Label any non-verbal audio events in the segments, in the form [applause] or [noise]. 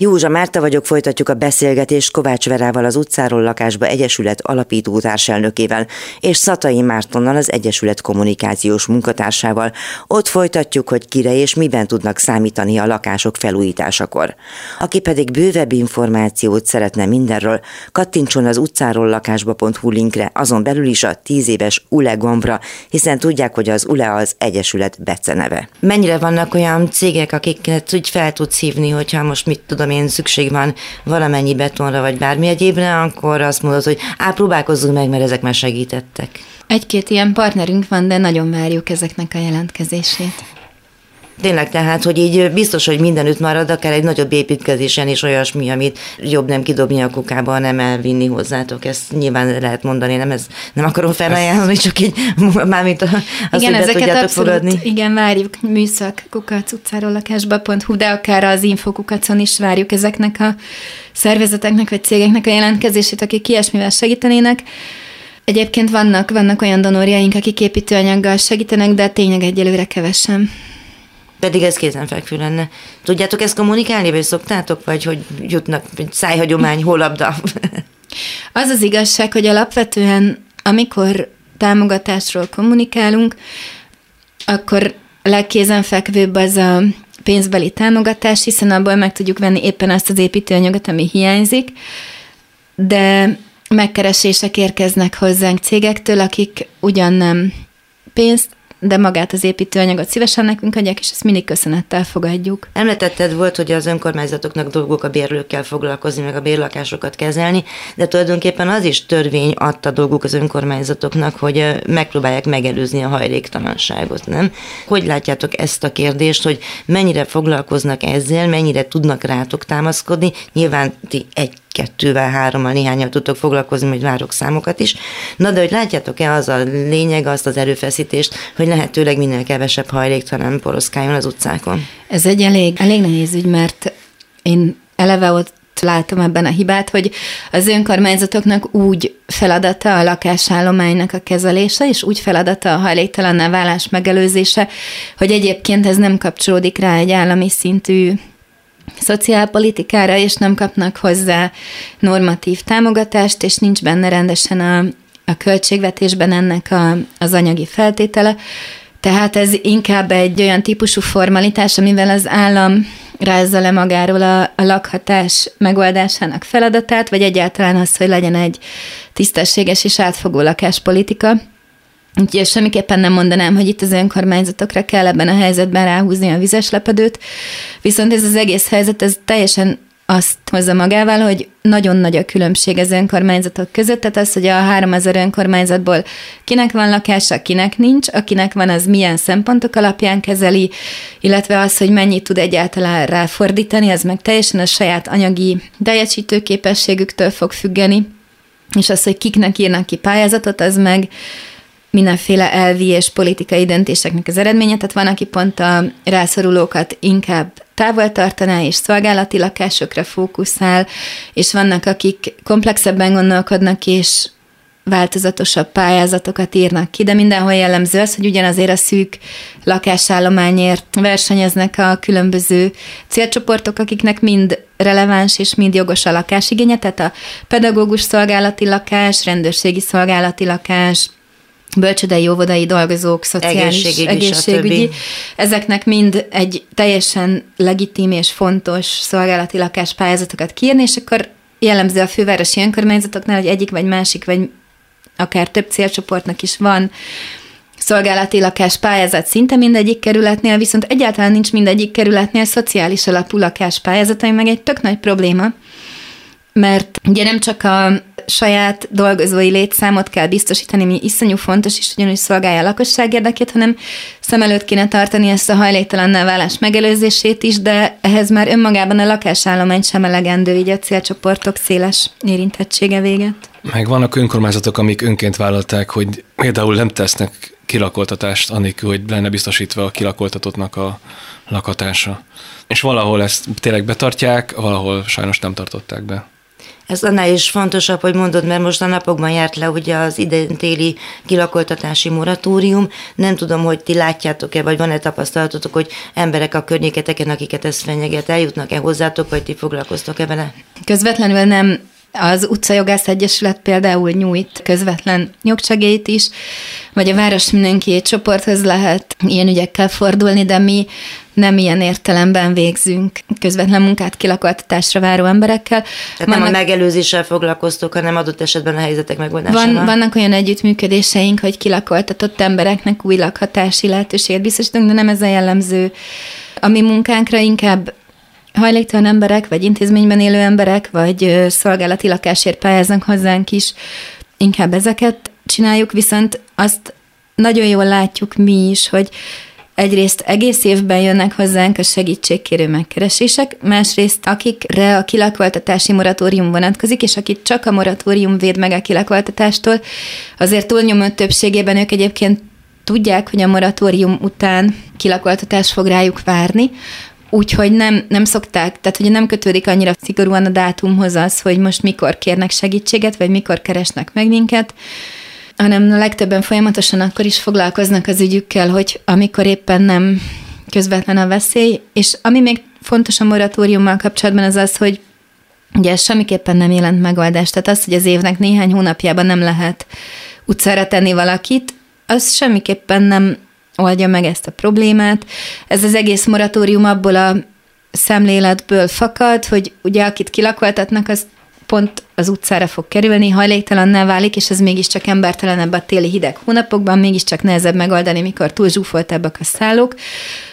Józsa Márta vagyok, folytatjuk a beszélgetést Kovács Verával az utcáról lakásba Egyesület alapító társelnökével, és Szatai Mártonnal az Egyesület kommunikációs munkatársával. Ott folytatjuk, hogy kire és miben tudnak számítani a lakások felújításakor. Aki pedig bővebb információt szeretne mindenről, kattintson az utcáról lakásba.hu linkre, azon belül is a tíz éves ULE gombra, hiszen tudják, hogy az ULE az Egyesület beceneve. Mennyire vannak olyan cégek, akiket úgy fel tudsz hívni, hogyha most mit tudom tudom én, szükség van valamennyi betonra, vagy bármi egyébre, akkor azt mondod, hogy á, próbálkozzunk meg, mert ezek már segítettek. Egy-két ilyen partnerünk van, de nagyon várjuk ezeknek a jelentkezését. Tényleg tehát, hogy így biztos, hogy mindenütt marad, akár egy nagyobb építkezésen is olyasmi, amit jobb nem kidobni a kukába, hanem elvinni hozzátok. Ezt nyilván lehet mondani, nem, ez, nem akarom felajánlani, csak így [laughs] mármint azt, igen, hogy ezeket abszolút, fogadni. Igen, várjuk műszak kukac utcáról lakásba.hu, de akár az infokukacon is várjuk ezeknek a szervezeteknek vagy cégeknek a jelentkezését, akik ilyesmivel segítenének. Egyébként vannak, vannak olyan donorjaink, akik építőanyaggal segítenek, de tényleg egyelőre kevesen. Pedig ez kézenfekvő lenne. Tudjátok ezt kommunikálni, vagy szoktátok, vagy hogy jutnak, szájhagyomány, holabda? [laughs] Az az igazság, hogy alapvetően, amikor támogatásról kommunikálunk, akkor legkézenfekvőbb az a pénzbeli támogatás, hiszen abból meg tudjuk venni éppen azt az építőanyagot, ami hiányzik, de megkeresések érkeznek hozzánk cégektől, akik ugyan nem pénzt de magát az építőanyagot szívesen nekünk adják, és ezt mindig köszönettel fogadjuk. Említetted volt, hogy az önkormányzatoknak dolgok a bérlőkkel foglalkozni, meg a bérlakásokat kezelni, de tulajdonképpen az is törvény adta dolguk az önkormányzatoknak, hogy megpróbálják megelőzni a hajléktalanságot, nem? Hogy látjátok ezt a kérdést, hogy mennyire foglalkoznak ezzel, mennyire tudnak rátok támaszkodni? Nyilván ti egy kettővel, hárommal, néhányal tudtok foglalkozni, hogy várok számokat is. Na de hogy látjátok-e az a lényeg, azt az erőfeszítést, hogy lehetőleg minél kevesebb hajléktalan poroszkáljon az utcákon? Ez egy elég, elég nehéz ügy, mert én eleve ott látom ebben a hibát, hogy az önkormányzatoknak úgy feladata a lakásállománynak a kezelése, és úgy feladata a hajléktalanná válás megelőzése, hogy egyébként ez nem kapcsolódik rá egy állami szintű szociálpolitikára, és nem kapnak hozzá normatív támogatást, és nincs benne rendesen a, a költségvetésben ennek a, az anyagi feltétele. Tehát ez inkább egy olyan típusú formalitás, amivel az állam rázza le magáról a, a lakhatás megoldásának feladatát, vagy egyáltalán az, hogy legyen egy tisztességes és átfogó lakáspolitika. Úgyhogy semmiképpen nem mondanám, hogy itt az önkormányzatokra kell ebben a helyzetben ráhúzni a vizes lepedőt, viszont ez az egész helyzet, ez teljesen azt hozza magával, hogy nagyon nagy a különbség az önkormányzatok között, tehát az, hogy a 3000 önkormányzatból kinek van lakása, kinek nincs, akinek van, az milyen szempontok alapján kezeli, illetve az, hogy mennyit tud egyáltalán ráfordítani, az meg teljesen a saját anyagi teljesítő képességüktől fog függeni, és az, hogy kiknek írnak ki pályázatot, az meg mindenféle elvi és politikai döntéseknek az eredménye, tehát van, aki pont a rászorulókat inkább távol tartaná és szolgálati lakásokra fókuszál, és vannak, akik komplexebben gondolkodnak, és változatosabb pályázatokat írnak ki, de mindenhol jellemző az, hogy ugyanazért a szűk lakásállományért versenyeznek a különböző célcsoportok, akiknek mind releváns és mind jogos a lakásigénye, tehát a pedagógus szolgálati lakás, rendőrségi szolgálati lakás, bölcsödei, óvodai dolgozók, szociális egészségügyi, egészségügyi. ezeknek mind egy teljesen legitim és fontos szolgálati lakáspályázatokat kiírni, és akkor jellemző a fővárosi önkormányzatoknál, hogy egyik vagy másik, vagy akár több célcsoportnak is van szolgálati lakás pályázat szinte mindegyik kerületnél, viszont egyáltalán nincs mindegyik kerületnél szociális alapú lakáspályázat, ami meg egy tök nagy probléma, mert ugye nem csak a saját dolgozói létszámot kell biztosítani, mi iszonyú fontos, és ugyanúgy szolgálja a lakosság érdekét, hanem szem előtt kéne tartani ezt a hajléktalanná válás megelőzését is, de ehhez már önmagában a lakásállomány sem elegendő, így a célcsoportok széles érintettsége véget. Meg vannak önkormányzatok, amik önként vállalták, hogy például nem tesznek kilakoltatást, anélkül, hogy lenne biztosítva a kilakoltatottnak a lakatása. És valahol ezt tényleg betartják, valahol sajnos nem tartották be. Ez annál is fontosabb, hogy mondod, mert most a napokban járt le ugye az idén téli kilakoltatási moratórium. Nem tudom, hogy ti látjátok-e, vagy van-e tapasztalatotok, hogy emberek a környéketeken, akiket ez fenyeget, eljutnak-e hozzátok, vagy ti foglalkoztok-e vele? Közvetlenül nem az Utcajogász Egyesület például nyújt közvetlen jogsegélyt is, vagy a Város Mindenki csoporthoz lehet ilyen ügyekkel fordulni, de mi nem ilyen értelemben végzünk közvetlen munkát kilakoltatásra váró emberekkel. Tehát vannak, nem a megelőzéssel foglalkoztok, hanem adott esetben a helyzetek megoldásával. Van, vannak olyan együttműködéseink, hogy kilakoltatott embereknek új lakhatási lehetőséget biztosítunk, de nem ez a jellemző. A mi munkánkra inkább hajléktalan emberek, vagy intézményben élő emberek, vagy szolgálati lakásért pályáznak hozzánk is, inkább ezeket csináljuk, viszont azt nagyon jól látjuk mi is, hogy egyrészt egész évben jönnek hozzánk a segítségkérő megkeresések, másrészt akikre a kilakoltatási moratórium vonatkozik, és akit csak a moratórium véd meg a kilakoltatástól, azért túlnyomó többségében ők egyébként tudják, hogy a moratórium után kilakoltatás fog rájuk várni, Úgyhogy nem, nem szokták, tehát hogy nem kötődik annyira szigorúan a dátumhoz az, hogy most mikor kérnek segítséget, vagy mikor keresnek meg minket, hanem a legtöbben folyamatosan akkor is foglalkoznak az ügyükkel, hogy amikor éppen nem közvetlen a veszély, és ami még fontos a moratóriummal kapcsolatban az az, hogy ugye ez semmiképpen nem jelent megoldást. Tehát az, hogy az évnek néhány hónapjában nem lehet utcára tenni valakit, az semmiképpen nem oldja meg ezt a problémát. Ez az egész moratórium abból a szemléletből fakad, hogy ugye akit kilakoltatnak, az pont az utcára fog kerülni, hajléktalanná válik, és ez mégiscsak embertelenebb a téli hideg hónapokban, mégiscsak nehezebb megoldani, mikor túl zsúfoltabbak a szállók.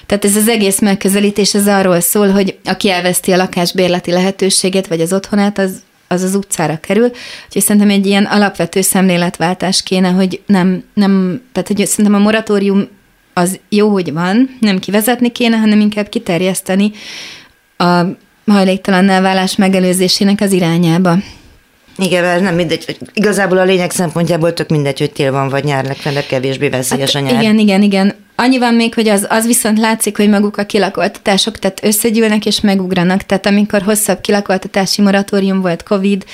Tehát ez az egész megközelítés ez arról szól, hogy aki elveszti a lakásbérleti lehetőséget, vagy az otthonát, az az az utcára kerül. Úgyhogy szerintem egy ilyen alapvető szemléletváltás kéne, hogy nem, nem tehát hogy szerintem a moratórium az jó, hogy van, nem kivezetni kéne, hanem inkább kiterjeszteni a hajléktalan válás megelőzésének az irányába. Igen, ez nem mindegy. Igazából a lényeg szempontjából tök mindegy, hogy tél van vagy nyár, legfeljebb kevésbé veszélyes hát, a nyár. Igen, igen, igen. Annyi van még, hogy az, az viszont látszik, hogy maguk a kilakoltatások, tehát összegyűlnek és megugranak. Tehát amikor hosszabb kilakoltatási moratórium volt COVID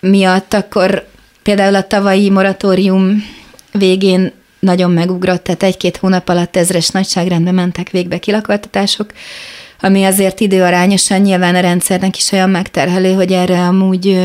miatt, akkor például a tavalyi moratórium végén nagyon megugrott, tehát egy-két hónap alatt ezres nagyságrendben mentek végbe kilakoltatások, ami azért időarányosan nyilván a rendszernek is olyan megterhelő, hogy erre amúgy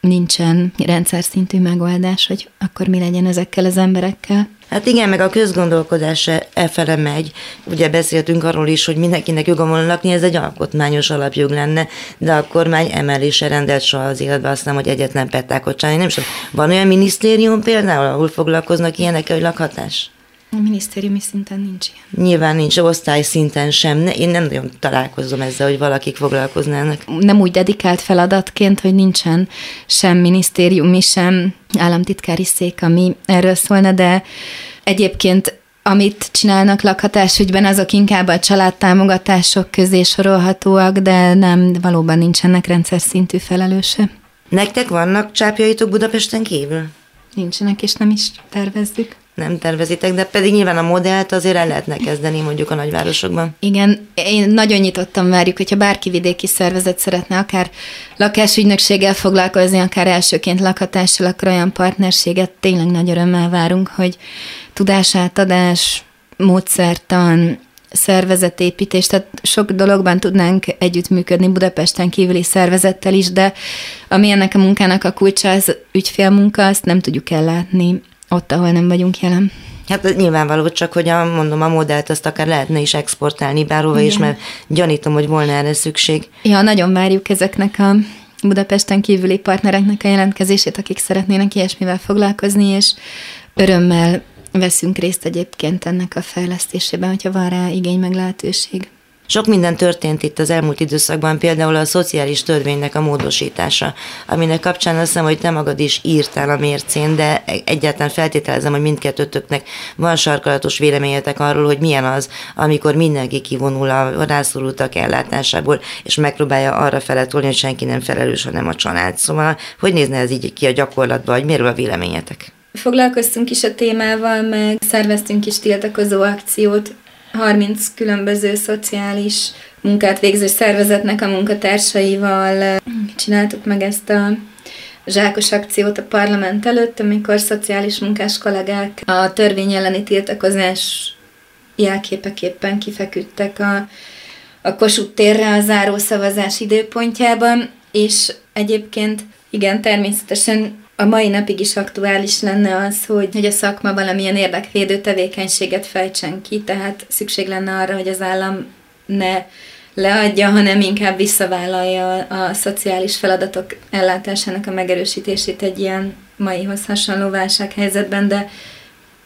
nincsen rendszer szintű megoldás, hogy akkor mi legyen ezekkel az emberekkel. Hát igen, meg a közgondolkodás e fele megy. Ugye beszéltünk arról is, hogy mindenkinek joga van lakni, ez egy alkotmányos alapjog lenne, de a kormány emelése rendelt soha az életbe, aztán, hogy egyetlen pettákot csinálni. Nem tudom, van olyan minisztérium például, ahol foglalkoznak ilyenek, hogy lakhatás? A minisztériumi szinten nincs ilyen. Nyilván nincs, osztály szinten sem. Én nem nagyon találkozom ezzel, hogy valakik foglalkoznának. Nem úgy dedikált feladatként, hogy nincsen sem minisztériumi, sem államtitkári szék, ami erről szólna, de egyébként amit csinálnak lakhatásügyben, azok inkább a családtámogatások közé sorolhatóak, de nem, valóban nincsenek rendszer szintű felelőse. Nektek vannak csápjaitok Budapesten kívül? Nincsenek, és nem is tervezzük nem tervezitek, de pedig nyilván a modellt azért el lehetne kezdeni mondjuk a nagyvárosokban. Igen, én nagyon nyitottan várjuk, hogyha bárki vidéki szervezet szeretne akár lakásügynökséggel foglalkozni, akár elsőként lakhatással, akkor olyan partnerséget tényleg nagy örömmel várunk, hogy tudásátadás, módszertan, szervezetépítés, tehát sok dologban tudnánk együttműködni Budapesten kívüli szervezettel is, de ami ennek a munkának a kulcsa, az ügyfélmunka, azt nem tudjuk ellátni ott, ahol nem vagyunk jelen. Hát nyilvánvaló, csak hogy a, mondom, a modellt azt akár lehetne is exportálni bárhova is, mert gyanítom, hogy volna erre szükség. Ja, nagyon várjuk ezeknek a Budapesten kívüli partnereknek a jelentkezését, akik szeretnének ilyesmivel foglalkozni, és örömmel veszünk részt egyébként ennek a fejlesztésében, hogyha van rá igény meg lehetőség. Sok minden történt itt az elmúlt időszakban, például a szociális törvénynek a módosítása, aminek kapcsán azt hiszem, hogy te magad is írtál a mércén, de egyáltalán feltételezem, hogy mindkettőtöknek van sarkalatos véleményetek arról, hogy milyen az, amikor mindenki kivonul a rászorultak ellátásából, és megpróbálja arra feletolni, hogy senki nem felelős, hanem a család. Szóval, hogy nézne ez így ki a gyakorlatban, hogy miről a véleményetek? Foglalkoztunk is a témával, meg szerveztünk is tiltakozó akciót 30 különböző szociális munkát végző szervezetnek a munkatársaival csináltuk meg ezt a zsákos akciót a parlament előtt, amikor szociális munkás kollégák a törvény elleni tiltakozás jelképeképpen kifeküdtek a, a Kossuth térre a zárószavazás időpontjában, és egyébként igen, természetesen a mai napig is aktuális lenne az, hogy, hogy a szakma valamilyen érdekvédő tevékenységet fejtsen ki, tehát szükség lenne arra, hogy az állam ne leadja, hanem inkább visszavállalja a, szociális feladatok ellátásának a megerősítését egy ilyen maihoz hasonló válsághelyzetben, de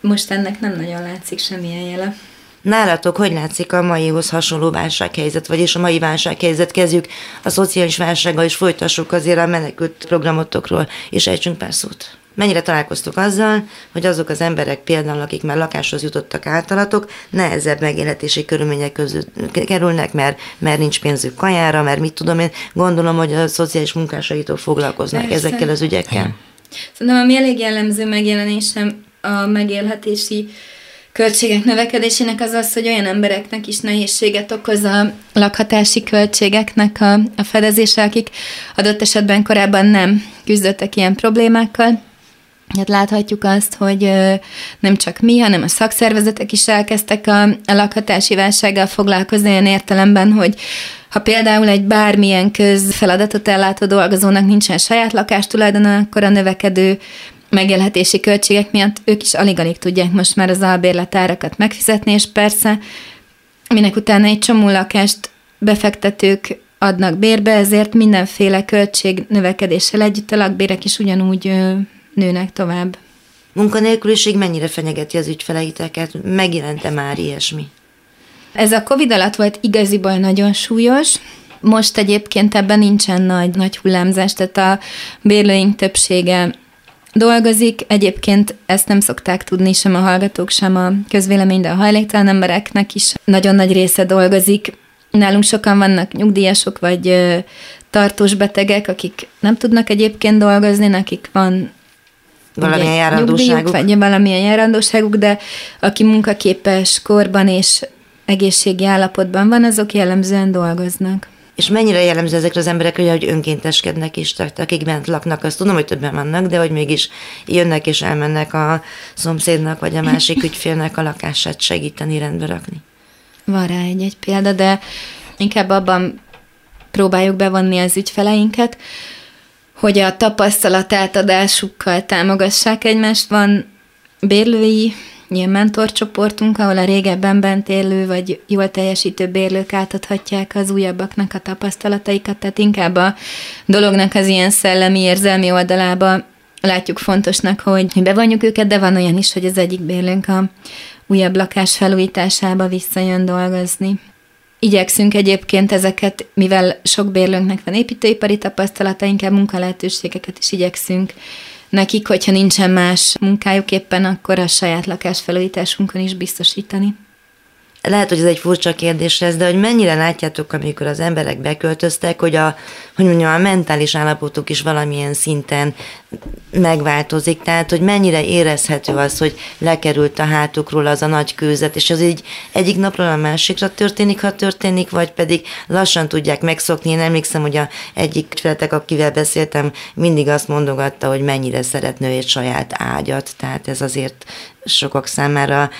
most ennek nem nagyon látszik semmilyen jele. Nálatok hogy látszik a maihoz hasonló válsághelyzet, vagyis a mai válsághelyzet kezdjük a szociális válsággal, és folytassuk azért a menekült programotokról, és ejtsünk pár szót. Mennyire találkoztok azzal, hogy azok az emberek például, akik már lakáshoz jutottak általatok, nehezebb megélhetési körülmények között kerülnek, mert, mert nincs pénzük kajára, mert mit tudom én, gondolom, hogy a szociális munkásaitól foglalkoznak Persze. ezekkel az ügyekkel. Szerintem ami elég jellemző megjelenésem a megélhetési költségek növekedésének az az, hogy olyan embereknek is nehézséget okoz a lakhatási költségeknek a, a fedezése, akik adott esetben korábban nem küzdöttek ilyen problémákkal. Hát láthatjuk azt, hogy nem csak mi, hanem a szakszervezetek is elkezdtek a, a lakhatási válsággal foglalkozni olyan értelemben, hogy ha például egy bármilyen közfeladatot ellátó dolgozónak nincsen saját lakástulajdona, akkor a növekedő megélhetési költségek miatt ők is alig-alig tudják most már az albérletárakat megfizetni, és persze minek utána egy csomó lakást befektetők adnak bérbe, ezért mindenféle költség növekedéssel együtt a lakbérek is ugyanúgy nőnek tovább. Munkanélküliség mennyire fenyegeti az ügyfeleiteket? Megjelente már ilyesmi? Ez a Covid alatt volt igaziból nagyon súlyos, most egyébként ebben nincsen nagy, nagy hullámzás, tehát a bérlőink többsége dolgozik. Egyébként ezt nem szokták tudni sem a hallgatók, sem a közvélemény, de a hajléktalan embereknek is nagyon nagy része dolgozik. Nálunk sokan vannak nyugdíjasok, vagy tartós betegek, akik nem tudnak egyébként dolgozni, nekik van valamilyen járandóságuk. Vagy valamilyen járandóságuk, de aki munkaképes korban és egészségi állapotban van, azok jellemzően dolgoznak. És mennyire jellemző ezekre az emberekre, hogy önkénteskednek is, tehát akik bent laknak, azt tudom, hogy többen vannak, de hogy mégis jönnek és elmennek a szomszédnak vagy a másik [laughs] ügyfélnek a lakását segíteni, rendbe rakni. Van rá egy-egy példa, de inkább abban próbáljuk bevonni az ügyfeleinket, hogy a tapasztalatátadásukkal támogassák egymást. Van bérlői ilyen mentorcsoportunk, ahol a régebben bent élő vagy jól teljesítő bérlők átadhatják az újabbaknak a tapasztalataikat, tehát inkább a dolognak az ilyen szellemi, érzelmi oldalába látjuk fontosnak, hogy bevonjuk őket, de van olyan is, hogy az egyik bérlőnk a újabb lakás felújításába visszajön dolgozni. Igyekszünk egyébként ezeket, mivel sok bérlőnknek van építőipari tapasztalata, inkább munkalehetőségeket is igyekszünk nekik, hogyha nincsen más munkájuk éppen, akkor a saját lakásfelújításunkon is biztosítani. Lehet, hogy ez egy furcsa kérdés lesz, de hogy mennyire látjátok, amikor az emberek beköltöztek, hogy a, hogy mondjam, a mentális állapotuk is valamilyen szinten megváltozik, tehát hogy mennyire érezhető az, hogy lekerült a hátukról az a nagy kőzet, és az így egyik napról a másikra történik, ha történik, vagy pedig lassan tudják megszokni. Én emlékszem, hogy a egyik ügyfeletek, akivel beszéltem, mindig azt mondogatta, hogy mennyire szeretne egy saját ágyat, tehát ez azért sokak számára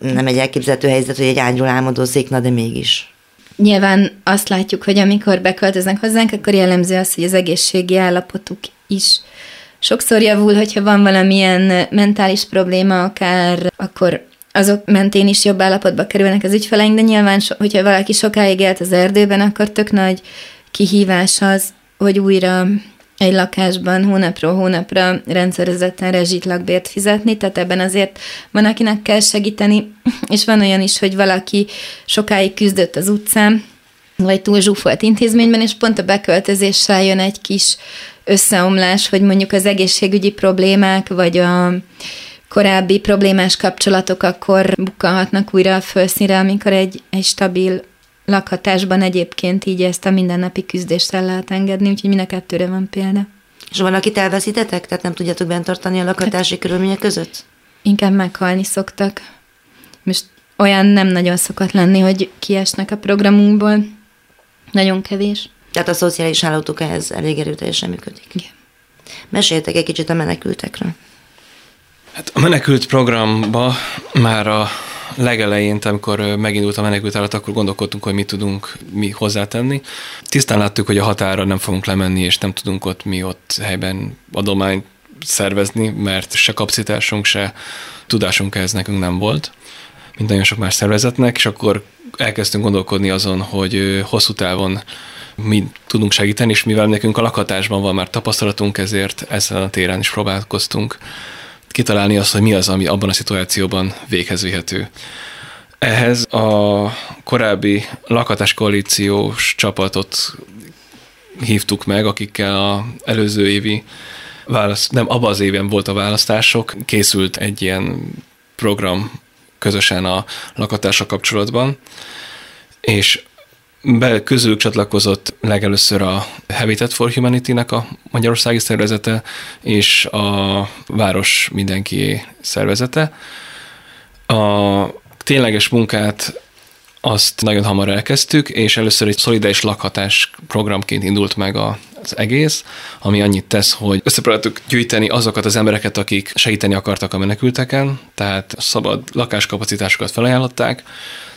nem egy elképzelhető helyzet, hogy egy ágyról álmodozzék, na de mégis. Nyilván azt látjuk, hogy amikor beköltöznek hozzánk, akkor jellemző az, hogy az egészségi állapotuk is sokszor javul, hogyha van valamilyen mentális probléma, akár akkor azok mentén is jobb állapotba kerülnek az ügyfeleink, de nyilván, hogyha valaki sokáig élt az erdőben, akkor tök nagy kihívás az, hogy újra egy lakásban hónapról hónapra rendszerezetten rezsit lakbért fizetni, tehát ebben azért van, akinek kell segíteni, és van olyan is, hogy valaki sokáig küzdött az utcán, vagy túl zsúfolt intézményben, és pont a beköltözéssel jön egy kis összeomlás, hogy mondjuk az egészségügyi problémák, vagy a korábbi problémás kapcsolatok akkor bukkanhatnak újra a felszínre, amikor egy, egy stabil lakhatásban egyébként így ezt a mindennapi küzdést el lehet engedni, úgyhogy mind a kettőre van példa. És van, akit elveszítetek? Tehát nem tudjátok bent tartani a lakhatási hát, körülmények között? Inkább meghalni szoktak. Most olyan nem nagyon szokott lenni, hogy kiesnek a programunkból. Nagyon kevés. Tehát a szociális hálózatok ehhez elég erőteljesen működik. Igen. Meséltek egy kicsit a menekültekről. Hát a menekült programba már a legelején, amikor megindult a menekült állat, akkor gondolkodtunk, hogy mit tudunk mi hozzátenni. Tisztán láttuk, hogy a határa nem fogunk lemenni, és nem tudunk ott mi ott helyben adományt szervezni, mert se kapacitásunk, se tudásunk ez nekünk nem volt, mint nagyon sok más szervezetnek, és akkor elkezdtünk gondolkodni azon, hogy hosszú távon mi tudunk segíteni, és mivel nekünk a lakatásban van már tapasztalatunk, ezért ezen a téren is próbálkoztunk kitalálni azt, hogy mi az, ami abban a szituációban véghez vihető. Ehhez a korábbi lakatás koalíciós csapatot hívtuk meg, akikkel a előző évi választ, nem, abban az évben volt a választások, készült egy ilyen program közösen a lakatásra kapcsolatban, és be, közülük csatlakozott legelőször a Habitat for Humanity-nek a magyarországi szervezete, és a Város Mindenki szervezete. A tényleges munkát azt nagyon hamar elkezdtük, és először egy szolidáris lakhatás programként indult meg a, az egész, ami annyit tesz, hogy összepróbáltuk gyűjteni azokat az embereket, akik segíteni akartak a menekülteken, tehát szabad lakáskapacitásokat felajánlották,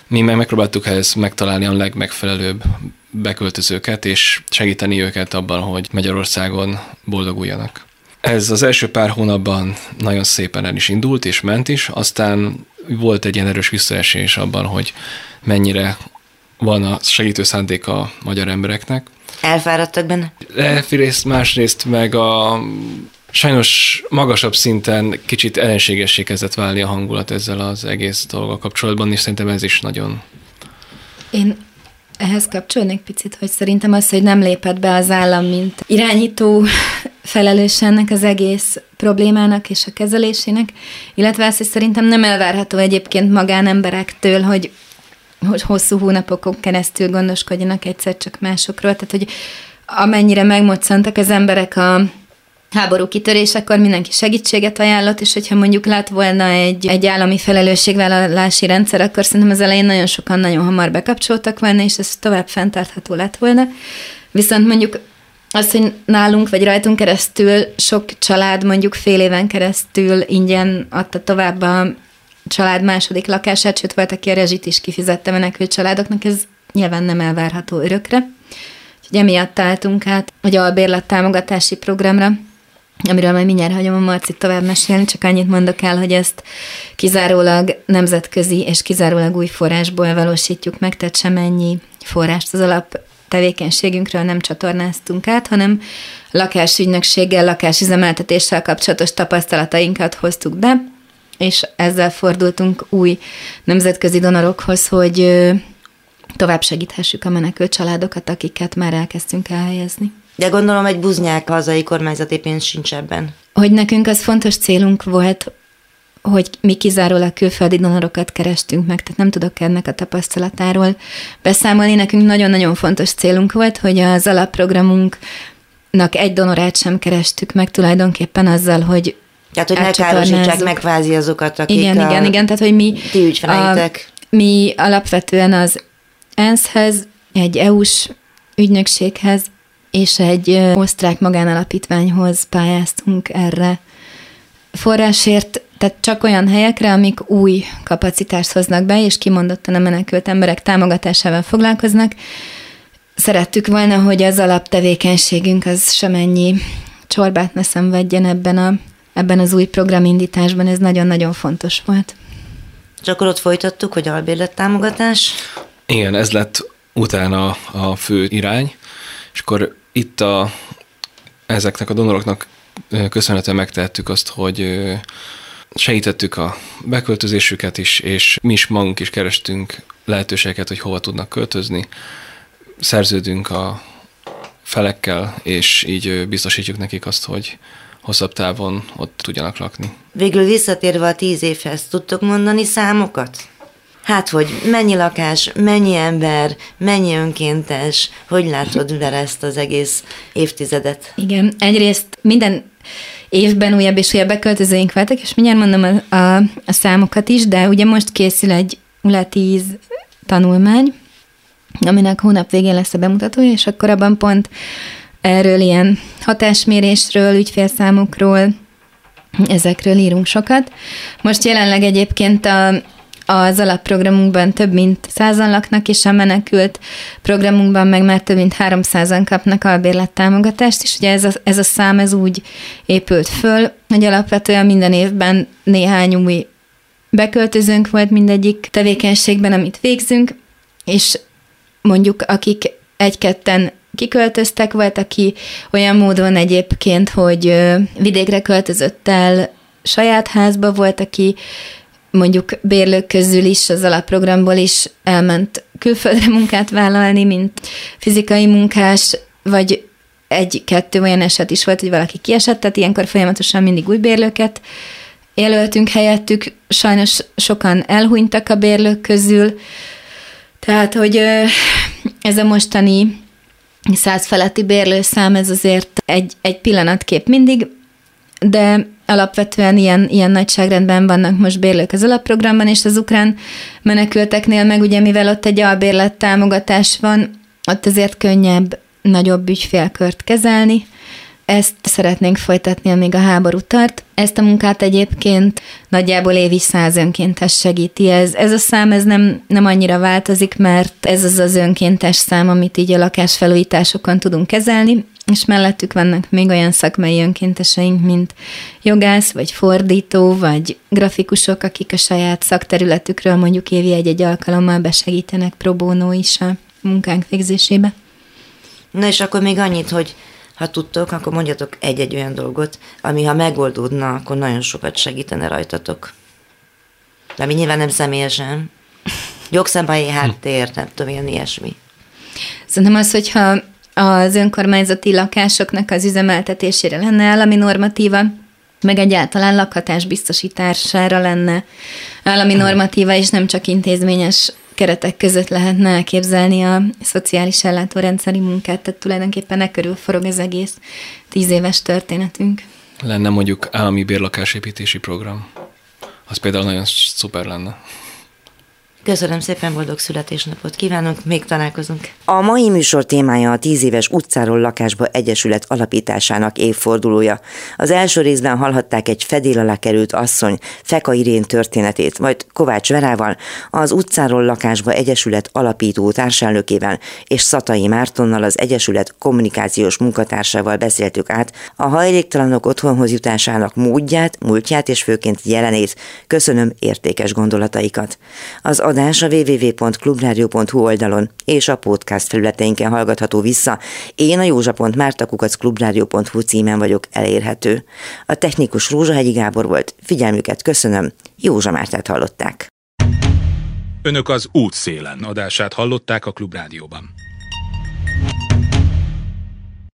mi meg megpróbáltuk ehhez megtalálni a legmegfelelőbb beköltözőket, és segíteni őket abban, hogy Magyarországon boldoguljanak. Ez az első pár hónapban nagyon szépen el is indult, és ment is, aztán volt egy ilyen erős visszaesés abban, hogy mennyire van a segítő szándék a magyar embereknek. Elfáradtak benne? Egyrészt, másrészt meg a sajnos magasabb szinten kicsit ellenségessé kezdett válni a hangulat ezzel az egész dolga kapcsolatban, és szerintem ez is nagyon... Én ehhez kapcsolnék picit, hogy szerintem az, hogy nem lépett be az állam, mint irányító [laughs] felelős ennek az egész problémának és a kezelésének, illetve az, hogy szerintem nem elvárható egyébként magánemberektől, hogy, hogy hosszú hónapokon keresztül gondoskodjanak egyszer csak másokról, tehát hogy amennyire megmoccantak az emberek a háború kitörésekor mindenki segítséget ajánlott, és hogyha mondjuk lett volna egy, egy állami felelősségvállalási rendszer, akkor szerintem az elején nagyon sokan nagyon hamar bekapcsoltak volna, és ez tovább fenntartható lett volna. Viszont mondjuk az, hogy nálunk vagy rajtunk keresztül sok család mondjuk fél éven keresztül ingyen adta tovább a család második lakását, sőt volt, aki a rezsit is kifizette menekült családoknak, ez nyilván nem elvárható örökre. Úgyhogy emiatt álltunk át a bérlet támogatási programra, amiről majd mindjárt hagyom a Marcit tovább mesélni, csak annyit mondok el, hogy ezt kizárólag nemzetközi és kizárólag új forrásból valósítjuk meg, tehát semennyi forrást az alap tevékenységünkről nem csatornáztunk át, hanem lakásügynökséggel, lakásüzemeltetéssel kapcsolatos tapasztalatainkat hoztuk be, és ezzel fordultunk új nemzetközi donorokhoz, hogy tovább segíthessük a menekült családokat, akiket már elkezdtünk elhelyezni. De gondolom egy buznyák hazai kormányzati pénz sincs ebben. Hogy nekünk az fontos célunk volt, hogy mi kizárólag külföldi donorokat kerestünk meg, tehát nem tudok ennek a tapasztalatáról beszámolni. Nekünk nagyon-nagyon fontos célunk volt, hogy az alapprogramunknak egy donorát sem kerestük meg tulajdonképpen azzal, hogy tehát, hogy ne károsítsák meg kvázi azokat, akik Igen, a, igen, igen, tehát, hogy mi, ti a, mi alapvetően az ENSZ-hez, egy EU-s ügynökséghez és egy osztrák magánalapítványhoz pályáztunk erre forrásért, tehát csak olyan helyekre, amik új kapacitást hoznak be, és kimondottan a menekült emberek támogatásával foglalkoznak. Szerettük volna, hogy az alaptevékenységünk az semennyi csorbát ne szenvedjen ebben, a, ebben az új programindításban, ez nagyon-nagyon fontos volt. És akkor ott folytattuk, hogy albérlet támogatás? Igen, ez lett utána a fő irány, és akkor itt a, ezeknek a donoroknak köszönhetően megtehettük azt, hogy segítettük a beköltözésüket is, és mi is magunk is kerestünk lehetőségeket, hogy hova tudnak költözni. Szerződünk a felekkel, és így biztosítjuk nekik azt, hogy hosszabb távon ott tudjanak lakni. Végül visszatérve a tíz évhez, tudtok mondani számokat? Hát, hogy mennyi lakás, mennyi ember, mennyi önkéntes, hogy látod vele ezt az egész évtizedet? Igen, egyrészt minden évben újabb és újabb beköltözőink voltak, és mindjárt mondom a, a, a számokat is, de ugye most készül egy ULA 10 tanulmány, aminek hónap végén lesz a bemutatója, és akkor abban pont erről ilyen hatásmérésről, ügyfélszámokról, ezekről írunk sokat. Most jelenleg egyébként a, az alapprogramunkban több mint százan laknak, és a menekült programunkban meg már több mint 300-an kapnak albérlet támogatást, és ugye ez a, ez a szám ez úgy épült föl, hogy alapvetően minden évben néhány új beköltözőnk volt mindegyik tevékenységben, amit végzünk, és mondjuk akik egy-ketten kiköltöztek, volt, aki olyan módon egyébként, hogy vidékre költözött el saját házba, volt, aki mondjuk bérlők közül is, az alapprogramból is elment külföldre [laughs] munkát vállalni, mint fizikai munkás, vagy egy-kettő olyan eset is volt, hogy valaki kiesett, tehát ilyenkor folyamatosan mindig új bérlőket jelöltünk helyettük, sajnos sokan elhunytak a bérlők közül, tehát, hogy ez a mostani száz feletti bérlőszám, ez azért egy, egy pillanatkép mindig, de alapvetően ilyen, ilyen nagyságrendben vannak most bérlők az alapprogramban, és az ukrán menekülteknél meg ugye, mivel ott egy albérlet támogatás van, ott azért könnyebb nagyobb ügyfélkört kezelni, ezt szeretnénk folytatni, amíg a háború tart. Ezt a munkát egyébként nagyjából évi száz önkéntes segíti. Ez, ez a szám ez nem, nem annyira változik, mert ez az az önkéntes szám, amit így a lakásfelújításokon tudunk kezelni, és mellettük vannak még olyan szakmai önkénteseink, mint jogász, vagy fordító, vagy grafikusok, akik a saját szakterületükről mondjuk évi egy-egy alkalommal besegítenek pro bono is a munkánk végzésébe. Na és akkor még annyit, hogy ha tudtok, akkor mondjatok egy-egy olyan dolgot, ami ha megoldódna, akkor nagyon sokat segítene rajtatok. De ami nyilván nem személyesen. Jogszabályi [laughs] háttér, nem tudom, ilyen ilyesmi. Szerintem az, hogyha az önkormányzati lakásoknak az üzemeltetésére lenne állami normatíva, meg egyáltalán lakhatás biztosítására lenne állami normatíva, és nem csak intézményes keretek között lehetne elképzelni a szociális ellátórendszeri munkát, tehát tulajdonképpen e körül forog az egész tíz éves történetünk. Lenne mondjuk állami bérlakásépítési program. Az például nagyon szuper lenne. Köszönöm szépen, boldog születésnapot kívánunk, még találkozunk. A mai műsor témája a tíz éves utcáról lakásba egyesület alapításának évfordulója. Az első részben hallhatták egy fedél alá került asszony Feka Irén történetét, majd Kovács Verával, az utcáról lakásba egyesület alapító társelnökével és Szatai Mártonnal az egyesület kommunikációs munkatársával beszéltük át a hajléktalanok otthonhoz jutásának módját, múltját és főként jelenét. Köszönöm értékes gondolataikat. Az adás a www.clubradio.hu oldalon és a podcast felületeinken hallgatható vissza. Én a józsa.mártakukacklubrádió.hu címen vagyok elérhető. A technikus Rózsahegyi Gábor volt. Figyelmüket köszönöm. Józsa Mártát hallották. Önök az útszélen adását hallották a Klubrádióban.